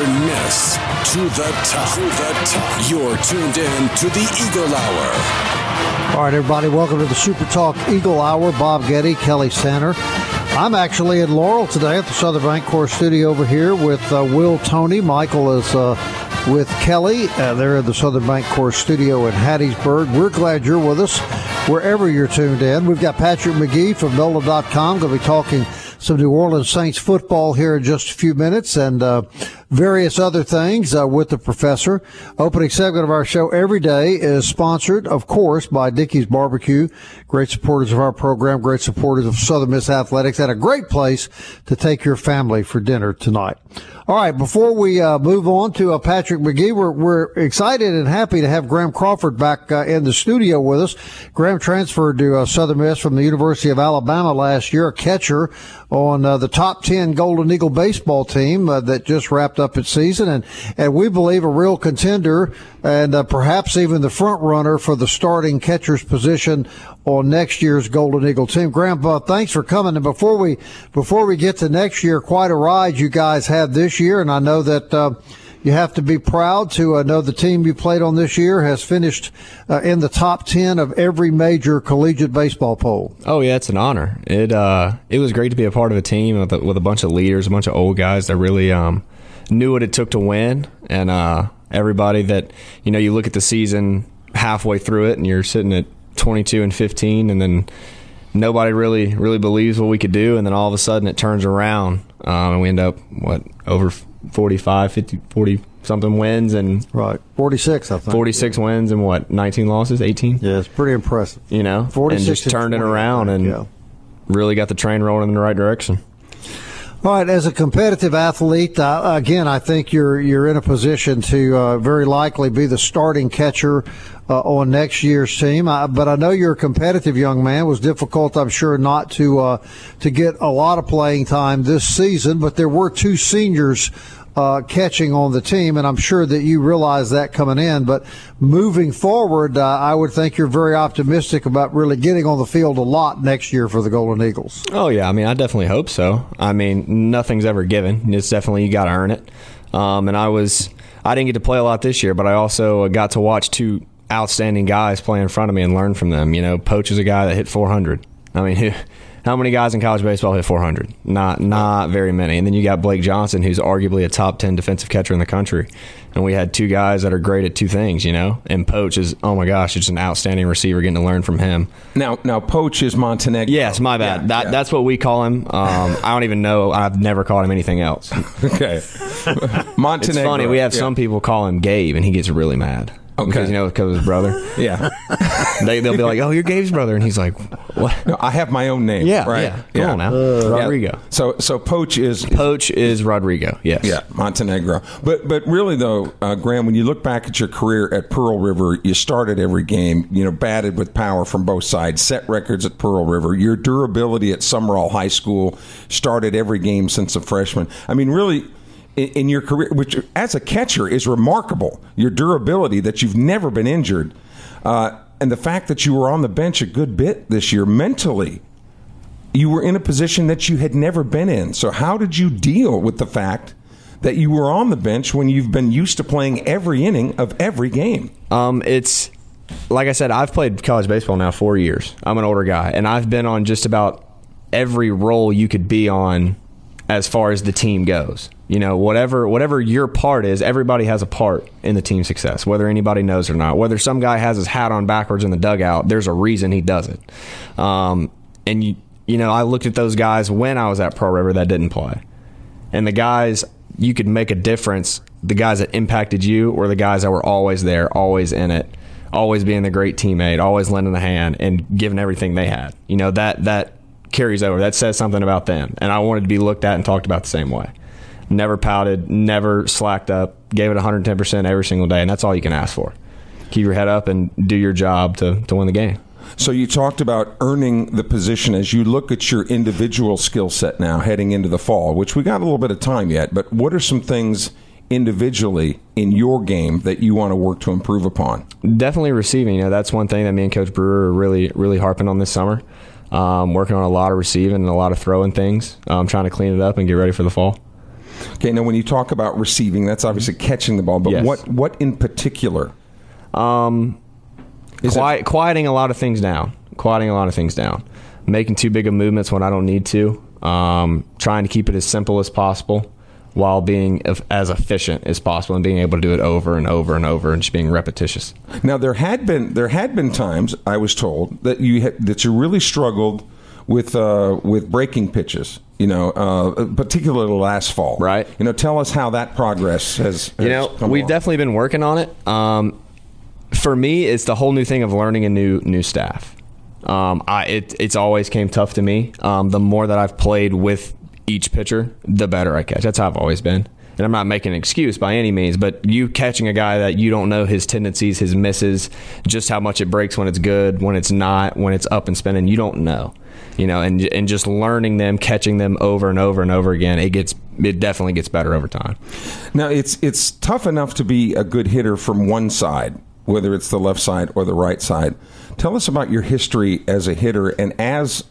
Miss to the top. To the top. You're tuned in to the Eagle Hour. All right, everybody, welcome to the Super Talk Eagle Hour. Bob Getty, Kelly Center. I'm actually in Laurel today at the Southern Bancorp studio over here with uh, Will Tony. Michael is uh, with Kelly. Uh, they're at the Southern Bancorp studio in Hattiesburg. We're glad you're with us wherever you're tuned in. We've got Patrick Magee from NOLA.com going to be talking some New Orleans Saints football here in just a few minutes and uh, various other things uh, with the professor. Opening segment of our show every day is sponsored, of course, by Dickey's Barbecue. Great supporters of our program, great supporters of Southern Miss Athletics, and a great place to take your family for dinner tonight. All right, before we uh, move on to uh, Patrick Magee, we're, we're excited and happy to have Graham Crawford back uh, in the studio with us. Graham transferred to uh, Southern Miss from the University of Alabama last year, a catcher on uh, the top 10 Golden Eagle baseball team uh, that just wrapped up its season, and, and we believe a real contender and perhaps even the front runner for the starting catcher's position on next year's Golden Eagle team. Uh, thanks for coming. And before we before we get to next year, quite a ride you guys had this year, and I know that. Uh, you have to be proud to uh, know the team you played on this year has finished uh, in the top 10 of every major collegiate baseball poll. Oh yeah, it's an honor. It uh, it was great to be a part of a team with a, with a bunch of leaders, a bunch of old guys that really um, knew what it took to win, and uh, everybody that you know you look at the season halfway through it, and you're sitting at 22 and 15, and then nobody really really believes what we could do, and then all of a sudden it turns around, um, and we end up what over 45, 50, 40 something wins, and right 46, I think 46 yeah. wins and what 19 losses, 18. Yeah, it's pretty impressive. You know, 46 and just turned it around and yeah. really got the train rolling in the right direction. All right, as a competitive athlete, uh, again, I think you're you're in a position to uh, very likely be the starting catcher uh, on next year's team. I, but I know you're a competitive young man. It was difficult, I'm sure, not to uh, to get a lot of playing time this season. But there were two seniors. Uh, catching on the team, and I'm sure that you realize that coming in. But moving forward, uh, I would think you're very optimistic about really getting on the field a lot next year for the Golden Eagles. Oh yeah, I mean, I definitely hope so. I mean, nothing's ever given. It's definitely you got to earn it. Um, and I was, I didn't get to play a lot this year, but I also got to watch two outstanding guys play in front of me and learn from them. You know, Poach is a guy that hit 400. I mean, how many guys in college baseball hit 400? Not not very many. And then you got Blake Johnson, who's arguably a top 10 defensive catcher in the country. And we had two guys that are great at two things, you know. And Poach is, oh my gosh, it's an outstanding receiver. Getting to learn from him. Now, now Poach is Montenegro. Yes, my bad. Yeah, that yeah. that's what we call him. Um, I don't even know. I've never called him anything else. okay. Montenegro. It's funny. We have yeah. some people call him Gabe, and he gets really mad. Okay. Because you know, because his brother. Yeah. they they'll be like, "Oh, you're Gabe's brother," and he's like, "What?" No, I have my own name. Yeah, right. yeah. Come on now, Rodrigo. So, so Poach is Poach is Rodrigo. Yes. Yeah, Montenegro. But but really though, uh, Graham, when you look back at your career at Pearl River, you started every game, you know, batted with power from both sides, set records at Pearl River. Your durability at Sumrall High School started every game since a freshman. I mean, really. In, your career, which as a catcher is remarkable, your durability that you've never been injured, uh, and the fact that you were on the bench a good bit this year mentally, you were in a position that you had never been in. So, how did you deal with the fact that you were on the bench when you've been used to playing every inning of every game? Um, it's like I said, I've played college baseball now four years. I'm an older guy, and I've been on just about every role you could be on as far as the team goes. You know, whatever whatever your part is, everybody has a part in the team success, whether anybody knows or not. Whether some guy has his hat on backwards in the dugout, there's a reason he does it. Um, and you you know, I looked at those guys when I was at Pearl River that didn't play, and the guys you could make a difference. The guys that impacted you were the guys that were always there, always in it, always being the great teammate, always lending a hand and giving everything they had. You know that that carries over. That says something about them, and I wanted to be looked at and talked about the same way never pouted, never slacked up, gave it 110% every single day, and that's all you can ask for. Keep your head up and do your job to, to win the game. So you talked about earning the position as you look at your individual skill set now heading into the fall, which we got a little bit of time yet, but what are some things individually in your game that you want to work to improve upon? Definitely receiving. You know, that's one thing that me and Coach Brewer are really, really harping on this summer. Um, working on a lot of receiving and a lot of throwing things. Um, trying to clean it up and get ready for the fall. Okay, now when you talk about receiving, that's obviously catching the ball, but Yes. what what in particular? Um, Is it- quieting a lot of things down. Quieting a lot of things down. Making too big of movements when I don't need to. Um, trying to keep it as simple as possible while being as efficient as possible and being able to do it over and over and over and just being repetitious. Now there had been there had been times I was told that you had, that you really struggled with uh, with breaking pitches. You know, uh, particularly last fall. Right. You know, tell us how that progress has. has You know, come we've along. definitely been working on it. Um, for me, it's the whole new thing of learning a new new staff. Um, I it it's always came tough to me. Um, the more that I've played with each pitcher, the better I catch. That's how I've always been. And I'm not making an excuse by any means, but you catching a guy that you don't know his tendencies, his misses, just how much it breaks when it's good, when it's not, when it's up and spinning, you don't know. You know, and and just learning them, catching them over and over and over again, it gets it definitely gets better over time. Now it's it's tough enough to be a good hitter from one side, whether it's the left side or the right side. Tell us about your history as a hitter and as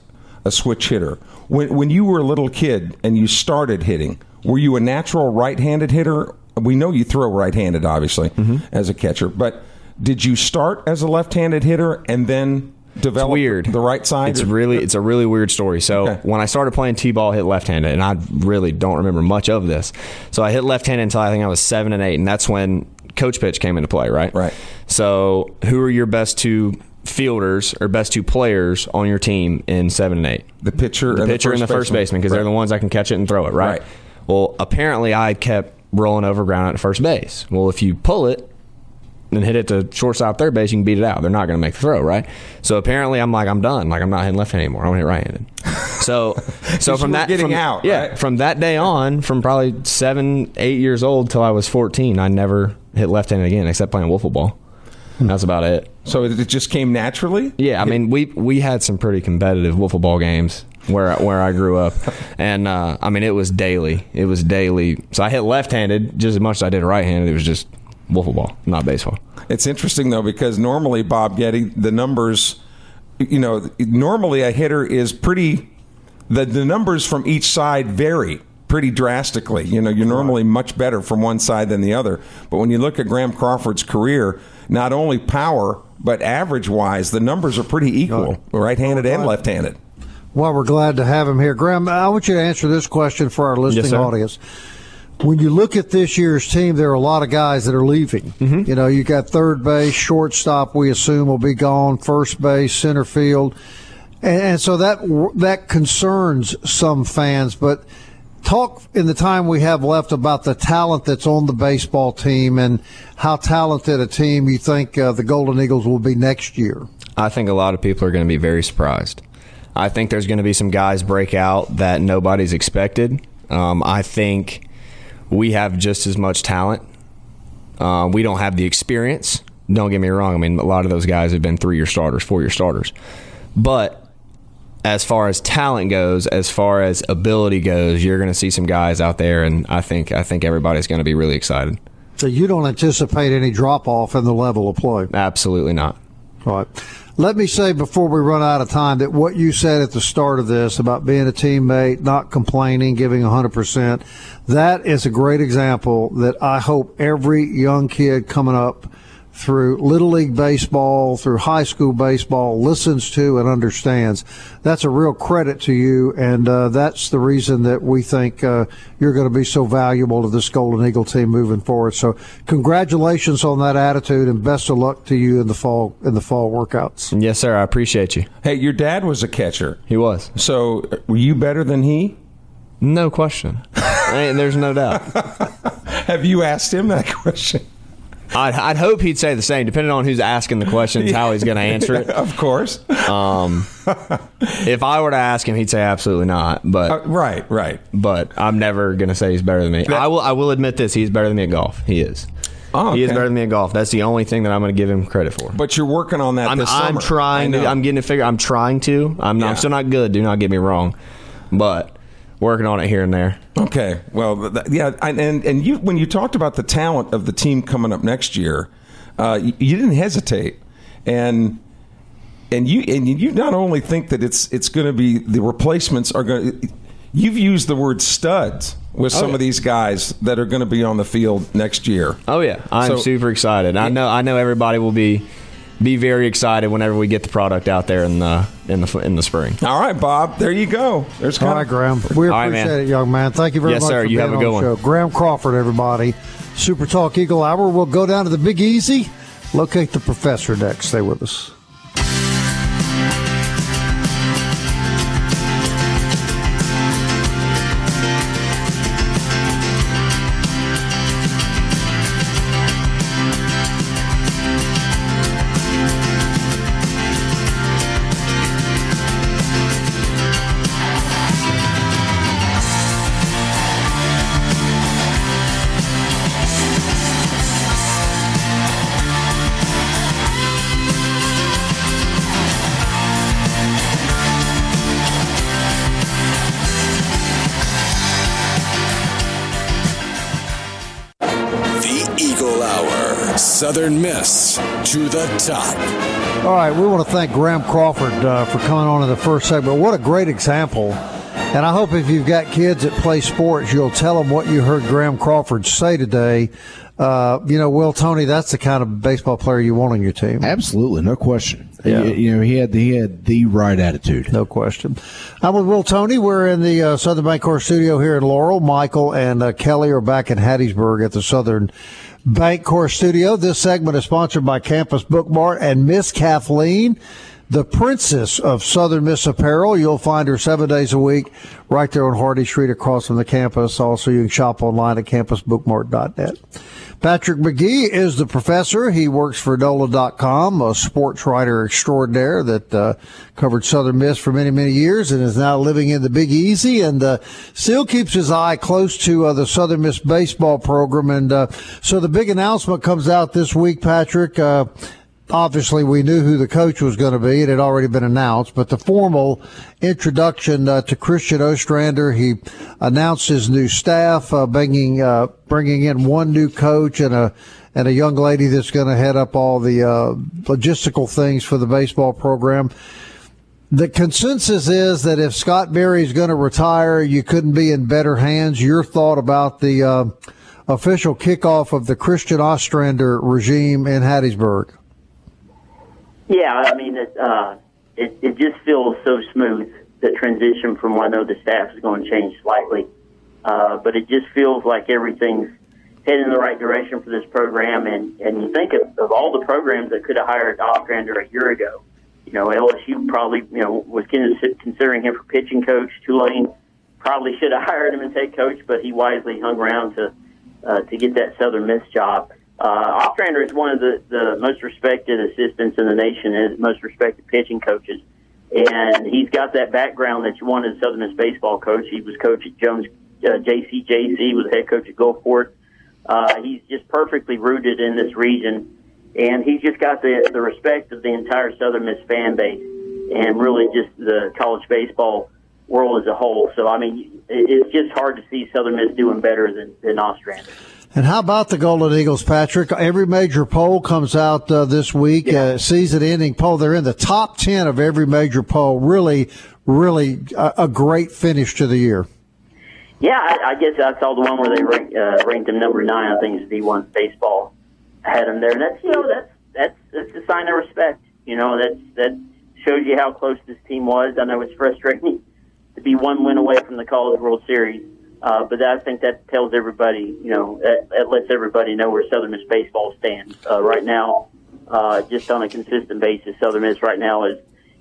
a switch hitter. When when you were a little kid and you started hitting, were you a natural right-handed hitter? We know you throw right-handed, obviously, mm-hmm. as a catcher, but did you start as a left-handed hitter and then develop weird. the right side? It's really it's a really weird story. So Okay. when I started playing t-ball, I hit left-handed, and I really don't remember much of this. So I hit left-handed until I think I was seven and eight, and that's when coach pitch came into play. Right. Right. So who are your best two fielders or best two players on your team in seven and eight? the pitcher, the and pitcher and the first baseman because they're the ones that can catch it and throw it, right? Right. Well, apparently I kept rolling over ground at first base. Well, if you pull it and hit it to shortstop third base, you can beat it out. They're not going to make the throw, right? So apparently I'm like I'm done. Like I'm not hitting left hand anymore. I want to hit right handed. So so from that getting from, out, yeah right? from that day on, from probably seven eight years old till I was 14, I never hit left handed again except playing wiffle ball. That's about it. So it just came naturally. Yeah, I mean we we had some pretty competitive wiffle ball games where where I grew up, and uh, I mean it was daily. It was daily. So I hit left-handed just as much as I did right-handed. It was just wiffle ball, not baseball. It's interesting though because normally Bob Getty, the numbers, you know, normally a hitter is pretty. The the numbers from each side vary pretty drastically. You know, you're normally much better from one side than the other. But when you look at Graham Crawford's career, not only power but average wise, the numbers are pretty equal, right-handed and left-handed. Well, we're glad to have him here. Graham, I want you to answer this question for our listening sir. audience. When you look at this year's team, there are a lot of guys that are leaving. Mm-hmm. You know, you got third base, shortstop, we assume will be gone, first base, center field. And, and so that that concerns some fans, but talk in the time we have left about the talent that's on the baseball team and how talented a team you think uh, the Golden Eagles will be next year. I think a lot of people are going to be very surprised. I think there's going to be some guys break out that nobody's expected. Um, I think we have just as much talent. Uh, we don't have the experience. Don't get me wrong. I mean, a lot of those guys have been three year starters, four year starters. But as far as talent goes, as far as ability goes, you're going to see some guys out there, and I think I think everybody's going to be really excited. So you don't anticipate any drop off in the level of play. Absolutely not. All right. Let me say before we run out of time that what you said at the start of this about being a teammate, not complaining, giving 100%, that is a great example that I hope every young kid coming up through Little League Baseball, through high school baseball, listens to and understands. That's a real credit to you, and uh, that's the reason that we think uh, you're going to be so valuable to this Golden Eagle team moving forward. So, congratulations on that attitude, and best of luck to you in the fall in the fall workouts. Yes, sir. I appreciate you. Hey, your dad was a catcher. He was. So, were you better than he? No question. There's no doubt. Have you asked him that question? I'd, I'd hope he'd say the same, depending on who's asking the questions, how he's going to answer it. of course. Um, if I were to ask him, he'd say absolutely not. But Uh, right, right. but I'm never going to say he's better than me. I will. I will admit this: he's better than me at golf. He is. Oh, He is better than me at golf. That's the only thing that I'm going to give him credit for. But you're working on that I'm, this I'm trying. To. I'm getting to figure. I'm trying to. I'm, not, Yeah. I'm still not good. Do not get me wrong, but working on it here and there. Okay. Well, th- yeah, I- and and you when you talked about the talent of the team coming up next year, uh, you, you didn't hesitate, and and you and you not only think that it's it's going to be the replacements are going. to You've used the word studs with some yeah. of these guys that are going to be on the field next year. Oh yeah, I'm So- super excited. I know. I know everybody will be be very excited whenever we get the product out there in the in the in the spring. All right, Bob. There you go. There's All kind right, of- Graham. We All right, appreciate man. it, young man. Thank you very Yes, much sir. for You being have a good one. show. Graham Crawford, everybody. Super Talk Eagle Hour. We'll go down to the Big Easy. Locate the professor next. Stay with us. Southern Miss to the top. All right, we want to thank Graham Crawford uh, for coming on in the first segment. What a great example. And I hope if you've got kids that play sports, you'll tell them what you heard Graham Crawford say today. Uh, you know, Will Tony, that's the kind of baseball player you want on your team. Absolutely, no question. Yeah. You, you know, he had the, he had the right attitude. No question. I'm with Will Tony. We're in the uh, Southern Bancorp studio here in Laurel. Michael and uh, Kelly are back in Hattiesburg at the Southern Bancorp studio. This segment is sponsored by Campus Bookmart and Miss Kathleen, the princess of Southern Miss Apparel. You'll find her seven days a week right there on Hardy Street across from the campus. Also, you can shop online at campusbookmart.net. Patrick Magee is the professor. He works for NOLA.com, a sports writer extraordinaire that uh, covered Southern Miss for many, many years and is now living in the Big Easy and uh, still keeps his eye close to uh, the Southern Miss baseball program. And uh, so the big announcement comes out this week, Patrick. Obviously we knew who the coach was going to be. It had already been announced, but the formal introduction uh, to Christian Ostrander, he announced his new staff, uh, bringing uh, bringing in one new coach and a and a young lady that's going to head up all the uh, logistical things for the baseball program. The consensus is that if Scott Berry is going to retire, you couldn't be in better hands. Your thought about the uh, official kickoff of the Christian Ostrander regime in Hattiesburg? Yeah, I mean, it, uh, it, it just feels so smooth, the transition from one of the staff is going to change slightly. Uh, but it just feels like everything's heading in the right direction for this program. And, and you think of, of all the programs that could have hired Ostrander a year ago. You know, LSU probably, you know, was considering him for pitching coach. Tulane probably should have hired him as head coach, but he wisely hung around to uh, to get that Southern Miss job. Uh, Ostrander is one of the, the most respected assistants in the nation, and most respected pitching coaches. And he's got that background that you want as a Southern Miss baseball coach. He was coach at Jones uh, JCJC, was head coach at Gulfport. Uh, he's just perfectly rooted in this region, and he's just got the, the respect of the entire Southern Miss fan base and really just the college baseball world as a whole. So, I mean, it's just hard to see Southern Miss doing better than, than Ostrander. And how about the Golden Eagles, Patrick? Every major poll comes out uh, this week, uh, season ending poll. They're in the top 10 of every major poll. Really, really a, a great finish to the year. Yeah, I, I guess I saw the one where they ranked, uh, ranked him number nine. I think it's D1 baseball. had them there. And that's you know that's that's that's a sign of respect. You know that's that shows you how close this team was. I know it's frustrating to be one win away from the College World Series, uh, but I think that tells everybody, you know, that, that lets everybody know where Southern Miss baseball stands uh, right now. Uh, just on a consistent basis, Southern Miss right now is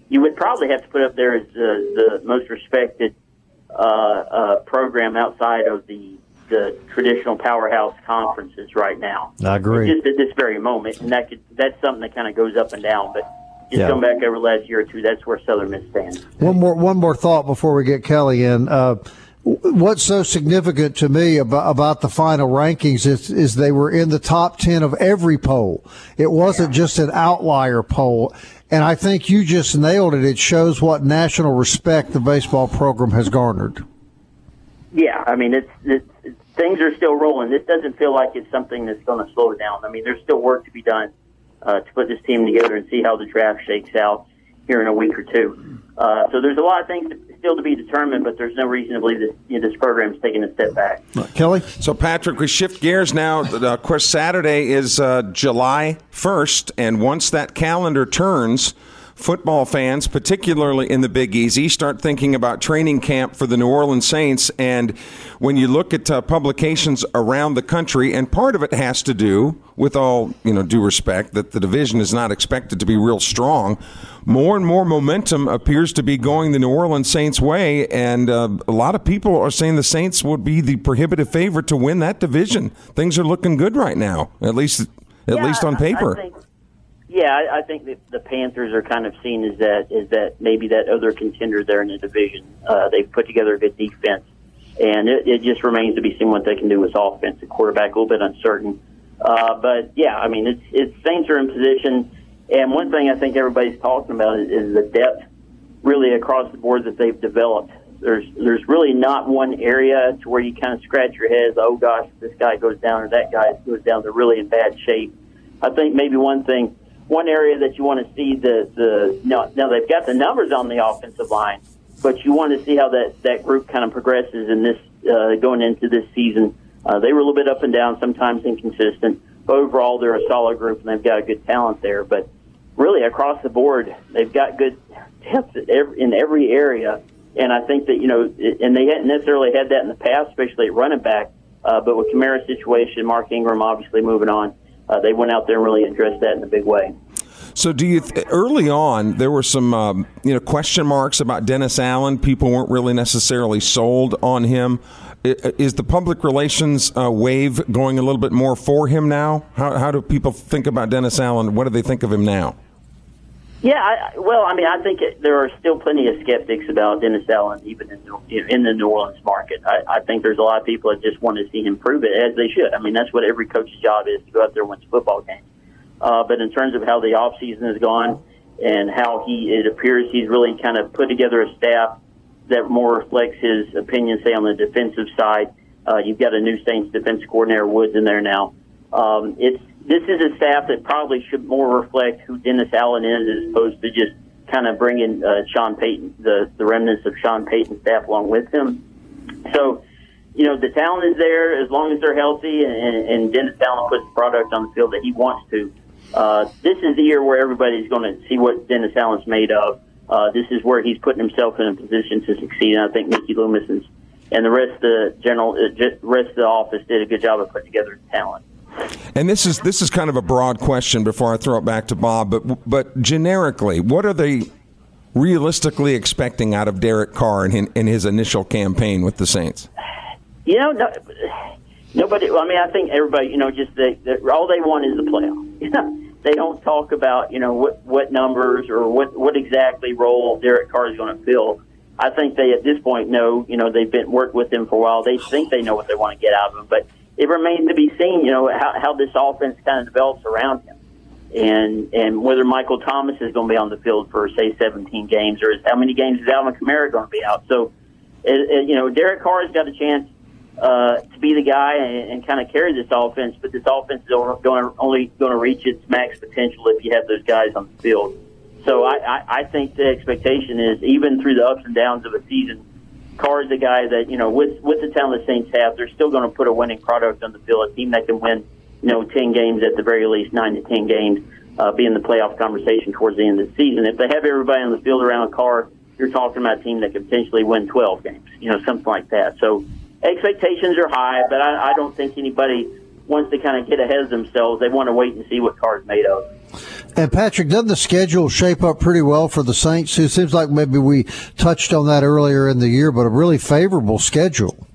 you would probably have to put up there as the, the most respected uh, uh, program outside of the the traditional powerhouse conferences right now. I agree. Just at this very moment, and that could that's something that kind of goes up and down. But just Yeah. going back over the last year or two, that's where Southern Miss stands. One more one more thought before we get Kelly in. Uh, what's so significant to me about, about the final rankings is, is they were in the top 10 of every poll. It wasn't just an outlier poll. And I think you just nailed it. It shows what national respect the baseball program has garnered. Yeah, I mean, it's, it's, things are still rolling. This doesn't feel like it's something that's going to slow down. I mean, there's still work to be done uh, to put this team together and see how the draft shakes out here in a week or two. Uh, so there's a lot of things still to be determined, but there's no reason to believe that you know, this program is taking a step back. Kelly? So, Patrick, we shift gears now. Uh, Of course, Saturday is uh, July 1st, and once that calendar turns, football fans, particularly in the Big Easy, start thinking about training camp for the New Orleans Saints. And when you look at uh, publications around the country, and part of it has to do with all you know due respect that the division is not expected to be real strong. More and more momentum appears to be going the New Orleans Saints' way, and uh, a lot of people are saying the Saints would be the prohibitive favorite to win that division. Things are looking good right now, at least at Yeah, least on paper. Yeah, I, I think that the Panthers are kind of seen as that as that maybe that other contender there in the division. Uh, they've put together a good defense, and it, it just remains to be seen what they can do with offense. The quarterback a little bit uncertain, uh, but yeah, I mean it's it's Saints are in position, and one thing I think everybody's talking about is, is the depth really across the board that they've developed. There's there's really not one area to where you kind of scratch your head. Oh gosh, this guy goes down or that guy goes down. They're really in bad shape. I think maybe one thing, one area that you want to see the the now, now they've got the numbers on the offensive line, but you want to see how that that group kind of progresses in this uh, going into this season. Uh, they were a little bit up and down, sometimes inconsistent. But overall, they're a solid group and they've got a good talent there. But really, across the board, they've got good depth in every area. And I think that you know, and they hadn't necessarily had that in the past, especially at running back. Uh, but with Kamara's situation, Mark Ingram obviously moving on, uh, they went out there and really addressed that in a big way. So, do you th- early on there were some um, you know question marks about Dennis Allen? People weren't really necessarily sold on him. Is the public relations uh, wave going a little bit more for him now? How, how do people think about Dennis Allen? What do they think of him now? Yeah, I, well, I mean, I think it, there are still plenty of skeptics about Dennis Allen, even in, in the New Orleans market. I, I think there's a lot of people that just want to see him prove it, as they should. I mean, that's what every coach's job is to go out there and win football games. Uh, but in terms of how the offseason has gone and how he, it appears he's really kind of put together a staff that more reflects his opinion, say, on the defensive side. Uh, you've got a new Saints defense coordinator, Woods, in there now. Um, it's this is a staff that probably should more reflect who Dennis Allen is, as opposed to just kind of bringing uh, Sean Payton, the the remnants of Sean Payton's staff along with him. So, you know, the talent is there as long as they're healthy, and, and Dennis Allen puts the product on the field that he wants to. Uh, this is the year where everybody's going to see what Dennis Allen's made of. Uh, this is where he's putting himself in a position to succeed, and I think Mickey Loomis is, and the rest of the general, uh, rest of the office did a good job of putting together the talent. And this is this is kind of a broad question before I throw it back to Bob. But but generically, what are they realistically expecting out of Derek Carr in, in his initial campaign with the Saints? You know, no, nobody. I mean, I think everybody. You know, just they, they, all they want is the playoff. They don't talk about you know what what numbers or what what exactly role Derek Carr is going to fill. I think they at this point know. You know, they've been worked with him for a while. They think they know what they want to get out of him, but it remains to be seen. You know how how this offense kind of develops around him. And and whether Michael Thomas is going to be on the field for say 17 games, or how many games is Alvin Kamara going to be out? So, it, it, you know, Derek Carr has got a chance uh, to be the guy and, and kind of carry this offense. But this offense is only going only going to reach its max potential if you have those guys on the field. So I, I, I think the expectation is even through the ups and downs of a season, Carr is the guy that you know with with the talent the Saints have, they're still going to put a winning product on the field, a team that can win you know, 10 games at the very least, 9 to 10 games, uh, be in the playoff conversation towards the end of the season. If they have everybody on the field around Carr, you're talking about a team that could potentially win 12 games, you know, something like that. So expectations are high, but I, I don't think anybody wants to kind of get ahead of themselves. They want to wait and see what Carr's made of. And Patrick, doesn't the schedule shape up pretty well for the Saints? It seems like maybe we touched on that earlier in the year, but a really favorable schedule.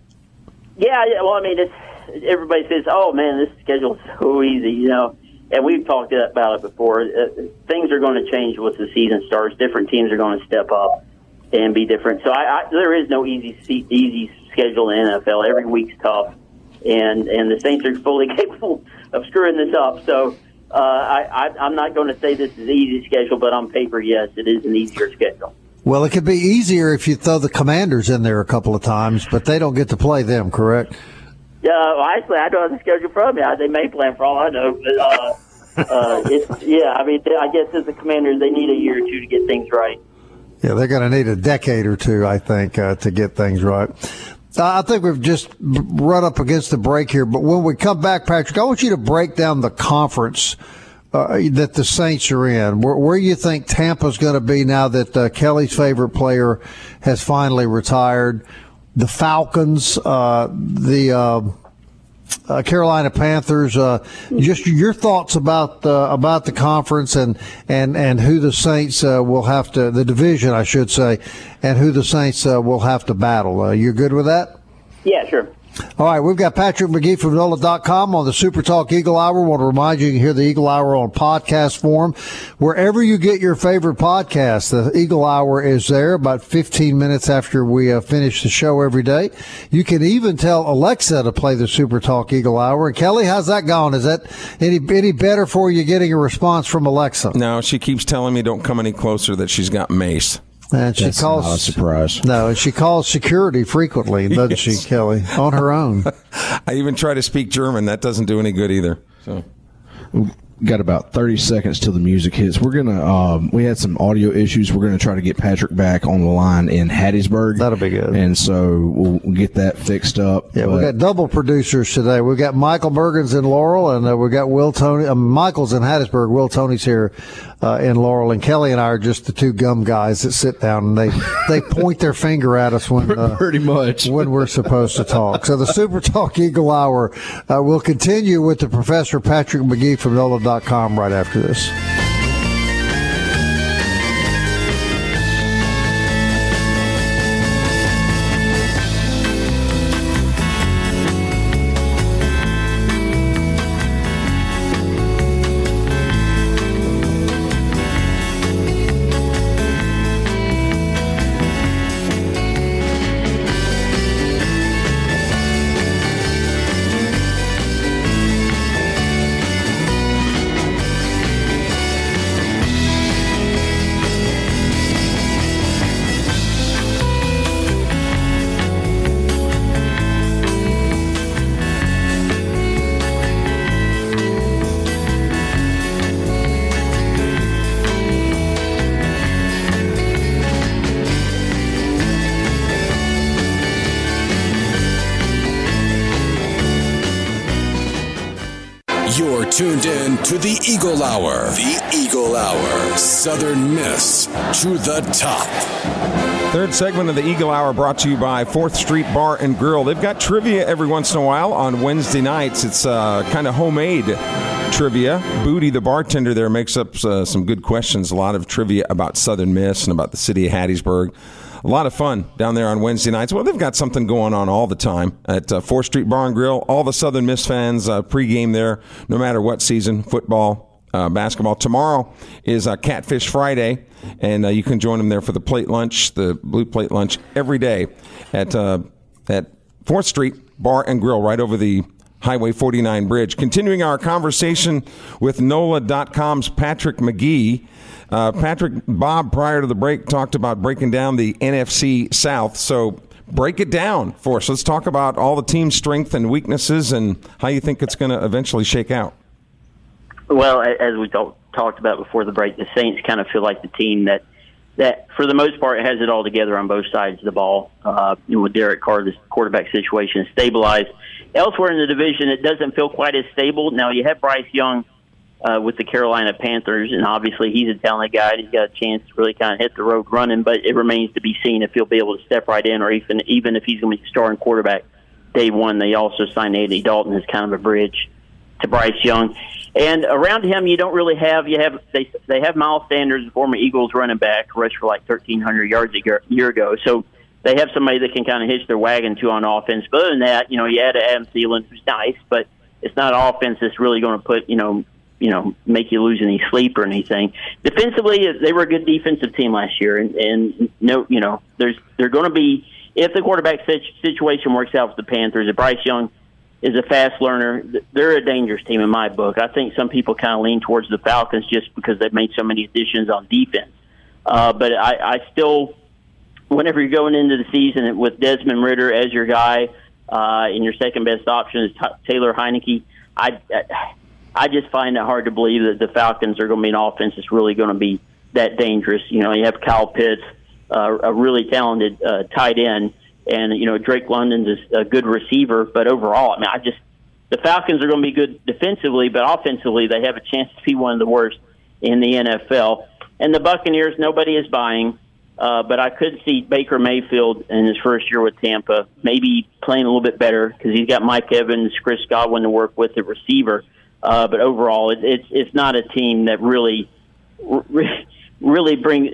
Yeah. Well, I mean, it's everybody says, "Oh man, this schedule's so easy," you know. And we've talked about it before. Uh, things are going to change once the season starts. Different teams are going to step up and be different. So I, I, there is no easy easy schedule in the NFL. Every week's tough, and and the Saints are fully capable of screwing this up. So uh, I, I, I'm not going to say this is an easy schedule, but on paper, yes, it is an easier schedule. Well, it could be easier if you throw the Commanders in there a couple of times, but they don't get to play them, correct? Yeah, well, actually, I don't have the schedule from me. They may play for all I know, but uh, uh, it's yeah. I mean, I guess as the Commanders, they need a year or two to get things right. Yeah, they're going to need a decade or two, I think, uh, to get things right. I think we've just run up against the break here, but when we come back, Patrick, I want you to break down the conference uh, that the Saints are in. Where, where you think Tampa's going to be now that uh, Kelly's favorite player has finally retired? The Falcons, uh, the uh, Carolina Panthers. Uh, just your thoughts about uh, about the conference and and and who the Saints uh, will have to the division, I should say, and who the Saints uh, will have to battle. Uh, you're good with that? Yeah, sure. All right, we've got Patrick Magee from NOLA.com on the Super Talk Eagle Hour. I want to remind you, you can hear the Eagle Hour on podcast form. Wherever you get your favorite podcast, the Eagle Hour is there about 15 minutes after we uh, finish the show every day. You can even tell Alexa to play the Super Talk Eagle Hour. Kelly, how's that going? Is that any, any better for you getting a response from Alexa? No, she keeps telling me don't come any closer that she's got mace. And she That's calls not a surprise. No, and she calls security frequently, doesn't Yes. she, Kelly? On her own. I even try to speak German. That doesn't do any good either. So Got about 30 seconds till the music hits. We're going to, um, we had some audio issues. We're going to try to get Patrick back on the line in Hattiesburg. That'll be good. And so we'll get that fixed up. Yeah, we But- got double producers today. We got Michael Bergens in Laurel, and uh, we got Will Tony. Um, Michael's in Hattiesburg. Will Tony's here uh, in Laurel, and Kelly and I are just the two gum guys that sit down and they they point their finger at us when uh, Pretty much. when we're supposed to talk. So the Super Talk Eagle Hour uh, will continue with the Professor Patrick Magee from Right after this. The Eagle Hour. Southern Miss to the top. Third segment of the Eagle Hour brought to you by Fourth Street Bar and Grill. They've got trivia every once in a while on Wednesday nights. It's uh, kind of homemade trivia. Booty, the bartender there, makes up uh, some good questions. A lot of trivia about Southern Miss and about the city of Hattiesburg. A lot of fun down there on Wednesday nights. Well, they've got something going on all the time at uh, Fourth Street Bar and Grill. All the Southern Miss fans uh, pregame there, no matter what season, football, uh, basketball. Tomorrow is uh, Catfish Friday, and uh, you can join them there for the plate lunch, the blue plate lunch, every day at uh, at Fourth Street Bar and Grill, right over the Highway 49 bridge. Continuing our conversation with NOLA.com's Patrick Magee. Uh, Patrick, Bob, prior to the break, talked about breaking down the NFC South. So break it down for us. Let's talk about all the team's strength and weaknesses and how you think it's going to eventually shake out. Well, as we talk, talked about before the break, the Saints kind of feel like the team that that for the most part has it all together on both sides of the ball. Uh, you know, with Derek Carr, the quarterback situation is stabilized. Elsewhere in the division, it doesn't feel quite as stable. Now you have Bryce Young uh, with the Carolina Panthers, and obviously he's a talented guy. He's got a chance to really kind of hit the road running, but it remains to be seen if he'll be able to step right in, or even even if he's going to be starting quarterback day one. They also signed Andy Dalton as kind of a bridge to Bryce Young. And around him, you don't really have you have they they have Miles Sanders, former Eagles running back, rushed for like 1,300 yards a year, year ago. So they have somebody that can kind of hitch their wagon to on offense. But other than that, you know, you add Adam Thielen, who's nice, but it's not offense that's really going to put you know you know make you lose any sleep or anything. Defensively, they were a good defensive team last year, and, and no, you know, there's they're going to be if the quarterback situation works out for the Panthers, if Bryce Young is a fast learner. They're a dangerous team in my book. I think some people kind of lean towards the Falcons just because they've made so many additions on defense. Uh, but I, I still, whenever you're going into the season with Desmond Ridder as your guy, uh, and your second best option is t- Taylor Heinicke, I, I just find it hard to believe that the Falcons are going to be an offense that's really going to be that dangerous. You know, you have Kyle Pitts, uh, a really talented uh, tight end and you know Drake London's a good receiver, but overall, I mean, I just the Falcons are going to be good defensively, but offensively, they have a chance to be one of the worst in the NFL. And the Buccaneers, nobody is buying, uh, but I could see Baker Mayfield in his first year with Tampa maybe playing a little bit better because he's got Mike Evans, Chris Godwin to work with at receiver. Uh, but overall, it, it's it's not a team that really really bring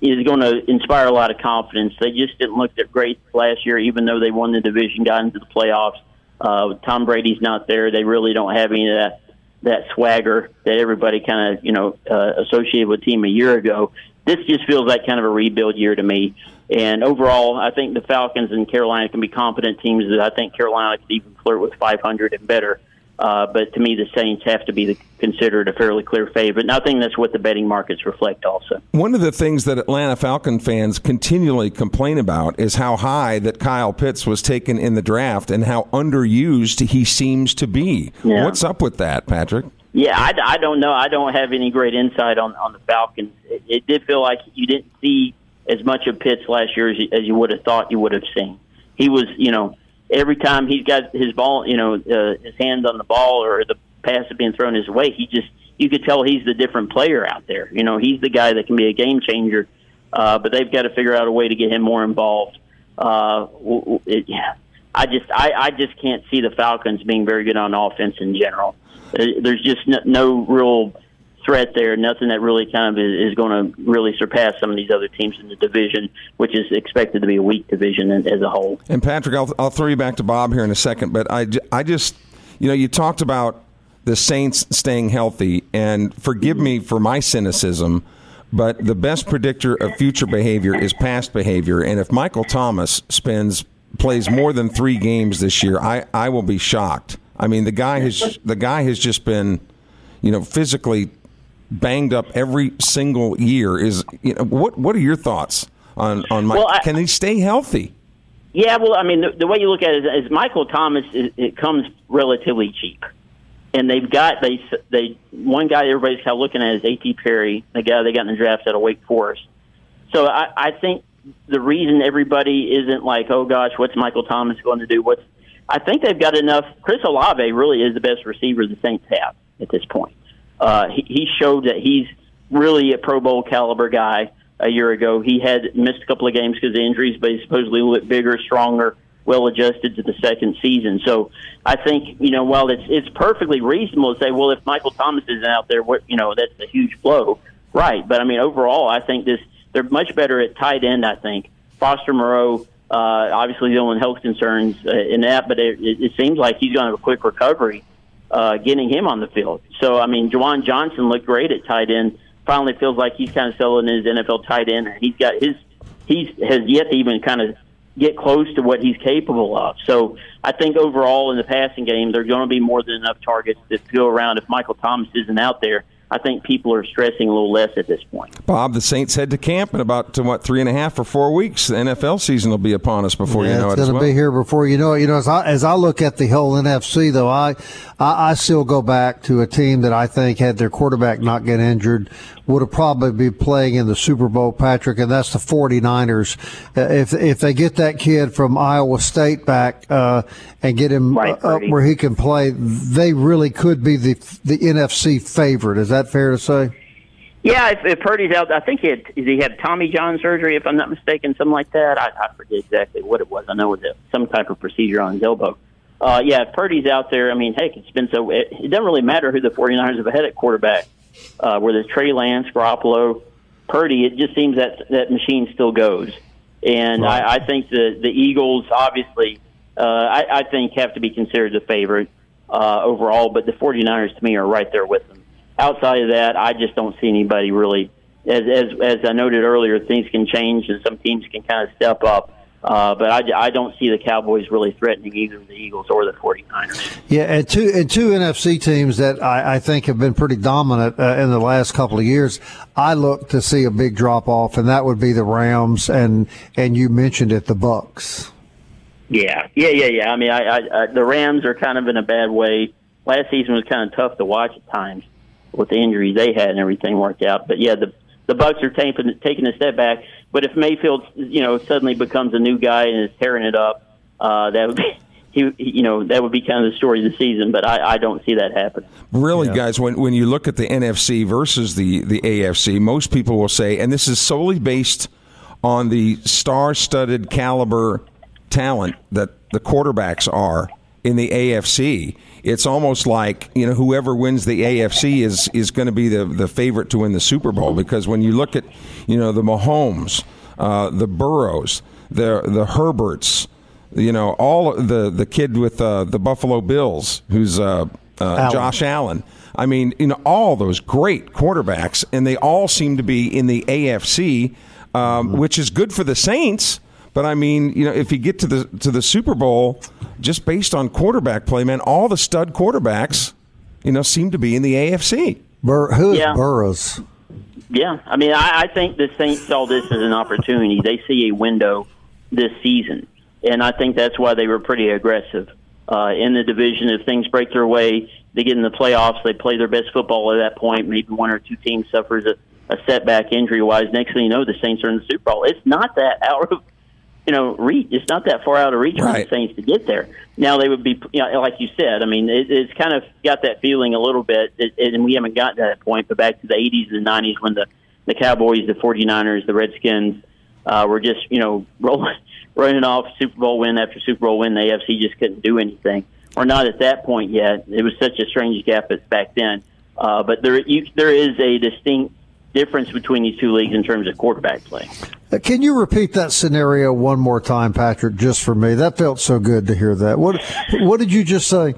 is going to inspire a lot of confidence. They just didn't look that great last year, even though they won the division, got into the playoffs. Uh, Tom Brady's not there. They really don't have any of that that swagger that everybody kind of you know uh, associated with team a year ago. This just feels like kind of a rebuild year to me. And overall, I think the Falcons and Carolina can be competent teams. I think Carolina could even flirt with 500 and better. Uh, but to me, the Saints have to be the, considered a fairly clear favorite. And I think that's what the betting markets reflect also. One of the things that Atlanta Falcon fans continually complain about is how high that Kyle Pitts was taken in the draft and how underused he seems to be. Yeah. What's up with that, Patrick? Yeah, I, I don't know. I don't have any great insight on, on the Falcons. It, it did feel like you didn't see as much of Pitts last year as you, as you would have thought you would have seen. He was, you know, every time he's got his ball, you know, uh, his hands on the ball or the pass is being thrown his way, he just you could tell he's the different player out there. You know, he's the guy that can be a game changer. Uh, but they've got to figure out a way to get him more involved. Uh, it, yeah, I just I, I just can't see the Falcons being very good on offense in general. Uh, there's just no, no real threat there. Nothing that really kind of is, is going to really surpass some of these other teams in the division, which is expected to be a weak division as a whole. And Patrick, I'll, I'll throw you back to Bob here in a second, but I, I just, you know, you talked about the Saints staying healthy, and forgive me for my cynicism. But the best predictor of future behavior is past behavior. And if Michael Thomas spends plays more than three games this year, I, I will be shocked. I mean, the guy has the guy has just been, you know, physically banged up every single year. Is you know, what what are your thoughts on on Mike? Well, I, Can he stay healthy? Yeah, well, I mean, the, the way you look at it is, is Michael Thomas. It, it comes relatively cheap, and they've got they they one guy everybody's kind of looking at is A.T. Perry, the guy they got in the draft out of Wake Forest. So I, I think the reason everybody isn't like, oh gosh, what's Michael Thomas going to do? What's I think they've got enough. Chris Olave really is the best receiver the Saints have at this point. Uh, he, he showed that he's really a Pro Bowl caliber guy. A year ago, he had missed a couple of games because of injuries, but he's supposedly a little bit bigger, stronger, well adjusted to the second season. So I think you know while it's it's perfectly reasonable to say, well, if Michael Thomas isn't out there, what you know that's a huge blow, right? But I mean overall, I think this they're much better at tight end. I think Foster Moreau. Uh, obviously, dealing with health concerns uh, in that, but it, it seems like he's going to have a quick recovery uh, getting him on the field. So, I mean, Juwan Johnson looked great at tight end. Finally, feels like he's kind of selling his NFL tight end. He's got his he's has yet to even kind of get close to what he's capable of. So, I think overall in the passing game, there's going to be more than enough targets to go around. If Michael Thomas isn't out there, I think people are stressing a little less at this point. Bob, the Saints head to camp in about to what three and a half or four weeks. The NFL season will be upon us before yeah, you know it's it. It's going to well. be here before you know it. You know, as I, as I look at the whole NFC, though, I, I I still go back to a team that I think had their quarterback not get injured would have probably be playing in the Super Bowl, Patrick, and that's the 49ers. Uh, if if they get that kid from Iowa State back uh, and get him Right, uh, up where he can play, they really could be the the NFC favorite. Is that fair to say? Yeah, if, if Purdy's out, I think he had he had Tommy John surgery, if I'm not mistaken, something like that. I, I forget exactly what it was. I know it was a, some type of procedure on his elbow. Uh, yeah, if Purdy's out there, I mean, heck, it's been so. It, it doesn't really matter who the 49ers have ahead at quarterback, uh, whether it's Trey Lance, Garoppolo, Purdy. It just seems that that machine still goes. And I, I think the the Eagles, obviously, uh, I, I think have to be considered the favorite uh, overall. But the 49ers, to me, are right there with them. Outside of that, I just don't see anybody really. As as as I noted earlier, things can change and some teams can kind of step up. Uh, but I, I don't see the Cowboys really threatening either the Eagles or the 49ers. Yeah, and two and two NFC teams that I, I think have been pretty dominant uh, in the last couple of years. I look to see a big drop off, and that would be the Rams and and you mentioned it, the Bucks. Yeah, yeah, yeah, yeah. I mean, I, I, I the Rams are kind of in a bad way. Last season was kind of tough to watch at times with the injuries they had and everything worked out. But yeah, the the Bucks are taking taking a step back. But if Mayfield, you know, suddenly becomes a new guy and is tearing it up, uh, that would be. He, he- you know, that would be kind of the story of the season, but I, I don't see that happening. Really, guys, when, when you look at the NFC versus the, the AFC, most people will say, and this is solely based on the star studded caliber talent that the quarterbacks are in the AFC. It's almost like, you know, whoever wins the AFC is, is going to be the, the favorite to win the Super Bowl because when you look at, you know, the Mahomes, uh, the Burrows, the, the Herberts, you know, all the the kid with uh, the Buffalo Bills, who's uh, uh, Josh Allen. I mean, you know, all those great quarterbacks, and they all seem to be in the AFC, um, which is good for the Saints. But I mean, you know, if you get to the to the Super Bowl, just based on quarterback play, man, all the stud quarterbacks, you know, seem to be in the AFC. Bur- who is Yeah. Burrows? Yeah, I mean, I, I think the Saints saw this as an opportunity. They see a window this season, and I think that's why they were pretty aggressive uh, in the division. If things break their way, they get in the playoffs. They play their best football at that point. Maybe one or two teams suffers a, a setback injury wise. Next thing you know, the Saints are in the Super Bowl. It's not that out of you know reach. It's not that far out of reach for the Saints to get there. Now they would be, you know, like you said. I mean, it, it's kind of got that feeling a little bit, it, and we haven't gotten to that point. But back to the '80s and '90s when the the Cowboys, the 49ers, the Redskins uh, were just, you know, rolling, running off Super Bowl win after Super Bowl win. The AFC just couldn't do anything. We're not at that point yet. It was such a strange gap at- back then. Uh, but there, you, there is a distinct difference between these two leagues in terms of quarterback play. Can you repeat that scenario one more time, Patrick, just for me? That felt so good to hear that. What What did you just say?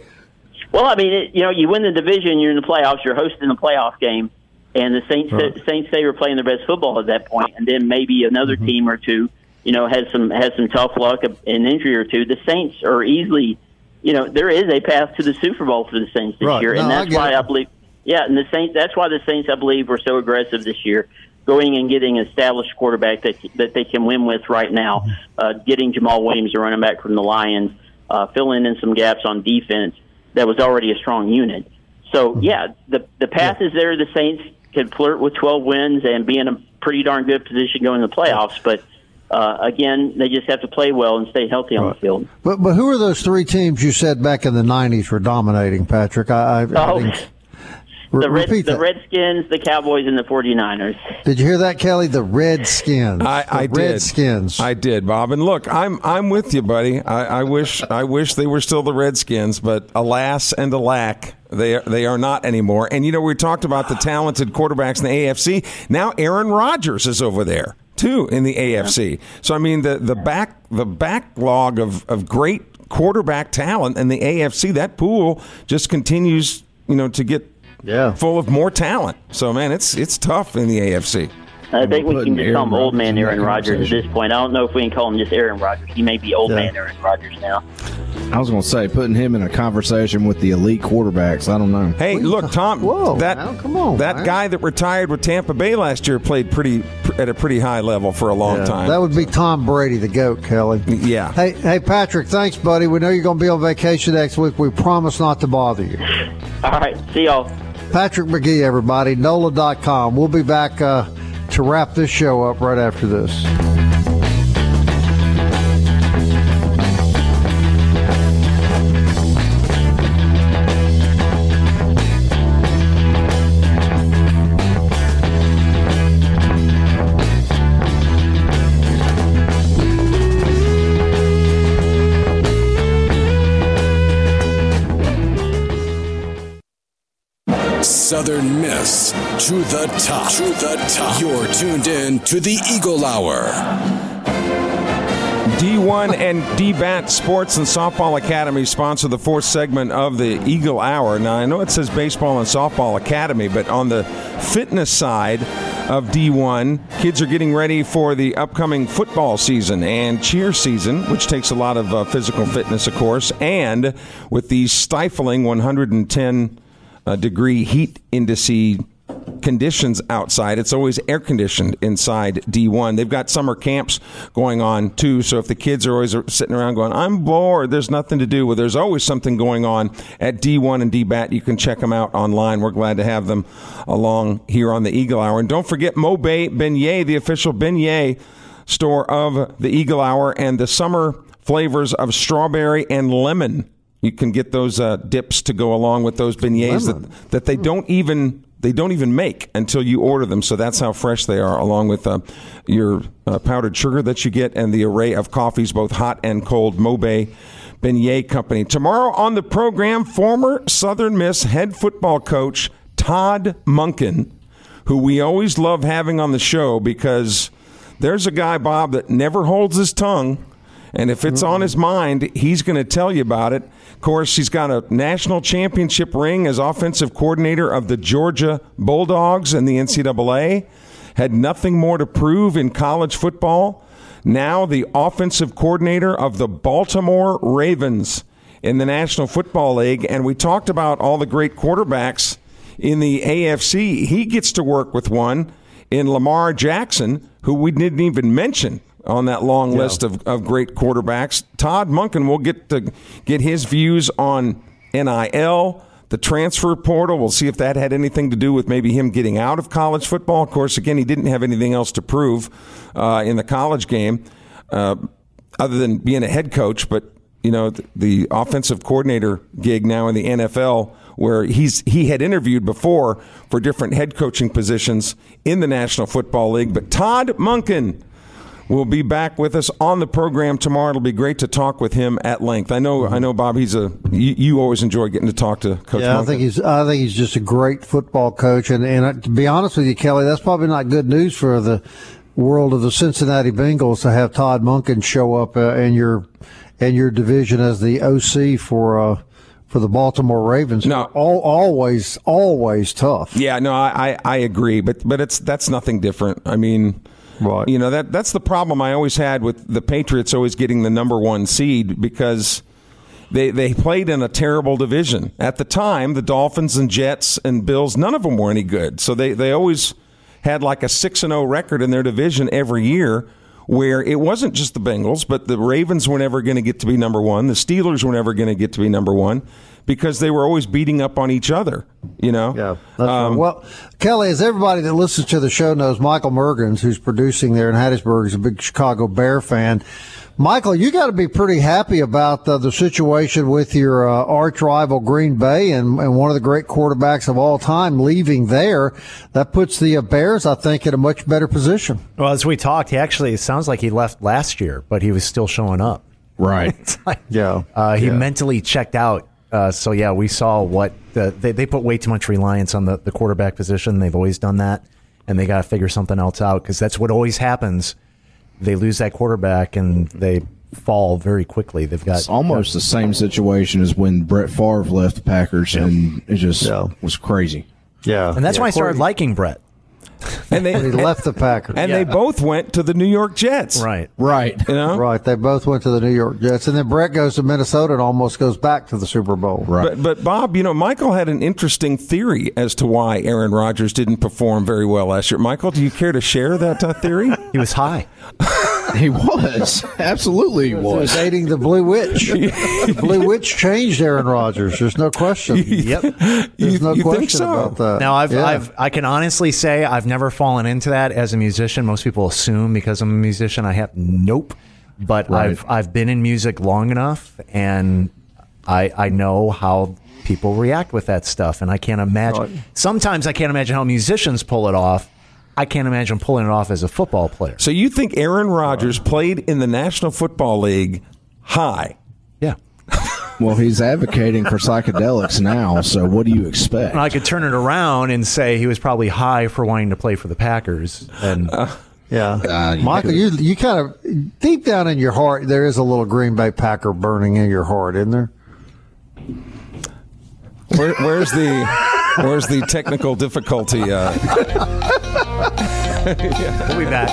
Well, I mean, it, you know, you win the division, you're in the playoffs, you're hosting a playoff game, and the Saints Saints say were playing their best football at that point, and then maybe another mm-hmm. team or two, you know, has some has some tough luck, an injury or two. The Saints are easily, you know, there is a path to the Super Bowl for the Saints this Right. year, and No, I that's get why it. I believe, yeah, and the Saints. That's why the Saints, I believe, were so aggressive this year. Going and getting an established quarterback that that they can win with right now, uh, getting Jamaal Williams, a running back from the Lions, uh, filling in some gaps on defense that was already a strong unit. So yeah, the the path is there. The Saints could flirt with 12 wins and be in a pretty darn good position going to the playoffs. But uh, again, they just have to play well and stay healthy on the field. But but who are those three teams you said back in the '90s were dominating, Patrick? I, I, I Oh, didn't- re- the, Red, repeat the that. Redskins, the Cowboys, and the 49ers. Did you hear that, Kelly? The Redskins. I, the I did. Redskins. I did, Bob. And look, I'm I'm with you, buddy. I, I wish I wish they were still the Redskins, but alas and alack, they are, they are not anymore. And you know, we talked about the talented quarterbacks in the AFC. Now Aaron Rodgers is over there too in the AFC. So I mean, the the back the backlog of of great quarterback talent in the AFC. That pool just continues, you know, to get Yeah. full of more talent. So man, it's it's tough in the AFC. I think we can just call him Aaron old man Aaron that Rodgers at this point. I don't know if we can call him just Aaron Rodgers. He may be old Yeah. man Aaron Rodgers now. I was going to say putting him in a conversation with the elite quarterbacks. I don't know. Hey, look, Tom. Whoa, that now, come on, that man. guy that retired with Tampa Bay last year played pretty at a pretty high level for a long Yeah, time. That would be Tom Brady, the goat, Kelly. Yeah. Hey, hey, Patrick. Thanks, buddy. We know you're going to be on vacation next week. We promise not to bother you. All right, see y'all. Patrick Magee, everybody. NOLA.com. We'll be back uh, to wrap this show up right after this. Southern Miss to the top. To the top. You're tuned in to the Eagle Hour. D1 and DBAT Sports and Softball Academy sponsor the fourth segment of the Eagle Hour. Now, I know it says Baseball and Softball Academy, but on the fitness side of D1, kids are getting ready for the upcoming football season and cheer season, which takes a lot of uh, physical fitness, of course, and with the stifling 110 uh, degree heat indice conditions outside. It's always air conditioned inside D1. They've got summer camps going on too. So if the kids are always sitting around going, I'm bored, there's nothing to do. Well, there's always something going on at D1 and DBAT. You can check them out online. We're glad to have them along here on the Eagle Hour. And don't forget Mobay Beignet, the official beignet store of the Eagle Hour and the summer flavors of strawberry and lemon. You can get those uh, dips to go along with those beignets that, that they don't even they don't even make until you order them. So that's how fresh they are, along with uh, your uh, powdered sugar that you get and the array of coffees, both hot and cold. Mobay Beignet Company. Tomorrow on the program, former Southern Miss head football coach Todd Monken, who we always love having on the show because there's a guy, Bob, that never holds his tongue. And if it's on his mind, he's going to tell you about it. Course, he's got a national championship ring as offensive coordinator of the Georgia Bulldogs in the NCAA. Had nothing more to prove in college football. Now the offensive coordinator of the Baltimore Ravens in the National Football League. And we talked about all the great quarterbacks in the AFC. He gets to work with one in Lamar Jackson, who we didn't even mention on that long list of, of great quarterbacks. Todd Monken will get to get his views on NIL, the transfer portal. We'll see if that had anything to do with maybe him getting out of college football. Of course, again, he didn't have anything else to prove uh, in the college game uh, other than being a head coach. But you know, the, the offensive coordinator gig now in the NFL, where he's he had interviewed before for different head coaching positions in the National Football League. But Todd Monken will be back with us on the program tomorrow. It'll be great to talk with him at length. I know, I know, Bob. He's a you, you always enjoy getting to talk to Coach. Yeah, I think he's. I think he's just a great football coach, and and uh, to be honest with you, Kelly, that's probably not good news for the world of the Cincinnati Bengals to have Todd Monken show up uh, in your in your division as the OC for uh, for the Baltimore Ravens. No. all, always always tough. Yeah, no, I, I, I agree, but but it's that's nothing different. I mean, Right. you know that that's the problem I always had with the Patriots always getting the number one seed because they they played in a terrible division at the time. The Dolphins and Jets and Bills, none of them were any good, so they they always had like a six and zero record in their division every year. Where it wasn't just the Bengals, but the Ravens were never going to get to be number one. The Steelers were never going to get to be number one because they were always beating up on each other. You know, Yeah. Um, right. Well, Kelly, as everybody that listens to the show knows, Michael Mergens, who's producing there in Hattiesburg, is a big Chicago Bear fan. Michael, you got to be pretty happy about uh, the situation with your uh, arch rival Green Bay and, and one of the great quarterbacks of all time leaving there. That puts the uh, Bears, I think, in a much better position. Well, as we talked, he actually it sounds like he left last year, but he was still showing up. Right. Like, Yeah. uh, he mentally checked out. Uh, so yeah, we saw what the, they they put way too much reliance on the, the quarterback position. They've always done that, and they got to figure something else out because that's what always happens. They lose that quarterback and they fall very quickly. They've got It's almost the same situation as when Brett Favre left the Packers, and it just Yeah. was crazy. Yeah. and that's why I started liking Brett. And they when he left the Packers. and they both went to the New York Jets. Right. Right. You know. Right, they both went to the New York Jets, and then Brett goes to Minnesota and almost goes back to the Super Bowl. Right. But, but Bob, you know, Michael had an interesting theory as to why Aaron Rodgers didn't perform very well last year. Michael, do you care to share that uh, theory? He was high. he was. Absolutely he He was was. dating the Blue Witch. the Blue Witch changed Aaron Rodgers. There's no question. Yep. There's You- no you think question so? about that. Now I've, Yeah. I've I can honestly say I've never fallen into that as a musician. Most people assume because I'm a musician I have nope. But Right. I've I've been in music long enough and I I know how people react with that stuff and I can't imagine Right. sometimes I can't imagine how musicians pull it off. I can't imagine pulling it off as a football player. So you think Aaron Rodgers played in the National Football League high? Yeah. Well, he's advocating for psychedelics now, so what do you expect? And I could turn it around and say he was probably high for wanting to play for the Packers and Yeah, Uh, Michael, you you kind of deep down in your heart, there is a little Green Bay Packer burning in your heart, isn't there? Where, where's the where's the technical difficulty? Uh, we'll be back.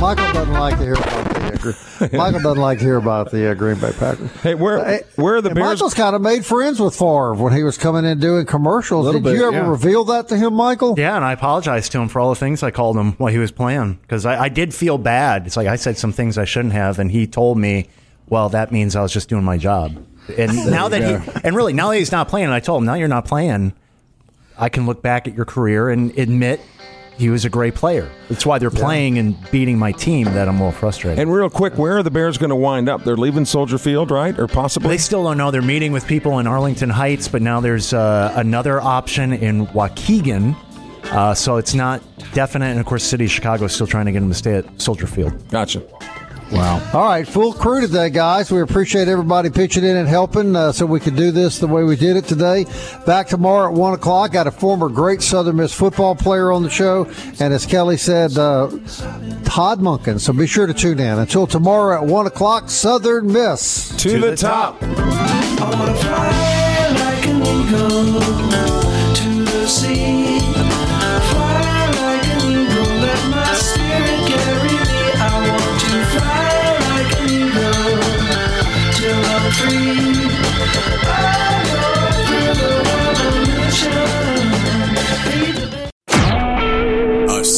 Michael doesn't like to hear about the uh, Gre- Michael doesn't like to hear about the uh, Green Bay Packers. hey, where where are the And Bears? Michael's kind of made friends with Favre when he was coming in doing commercials. Did bit, you ever yeah. reveal that to him, Michael? Yeah, and I apologized to him for all the things I called him while he was playing because I, I did feel bad. It's like I said some things I shouldn't have, and he told me, "Well, that means I was just doing my job." And now that he, and really now that he's not playing, and I told him, "Now you're not playing. I can look back at your career and admit he was a great player. That's why they're playing and beating my team that I'm a little frustrated." and real quick, where are the Bears going to wind up? They're leaving Soldier Field, right? Or possibly? They still don't know. They're meeting with people in Arlington Heights, but now there's uh, another option in Waukegan. Uh, so it's not definite. And of course, City of Chicago is still trying to get them to stay at Soldier Field. Gotcha. Wow. All right, full crew today, guys. We appreciate everybody pitching in and helping uh, so we could do this the way we did it today. Back tomorrow at 1 o'clock. Got a former great Southern Miss football player on the show. And as Kelly said, uh, Todd Monken. So be sure to tune in. Until tomorrow at 1 o'clock, Southern Miss. To, the, top. I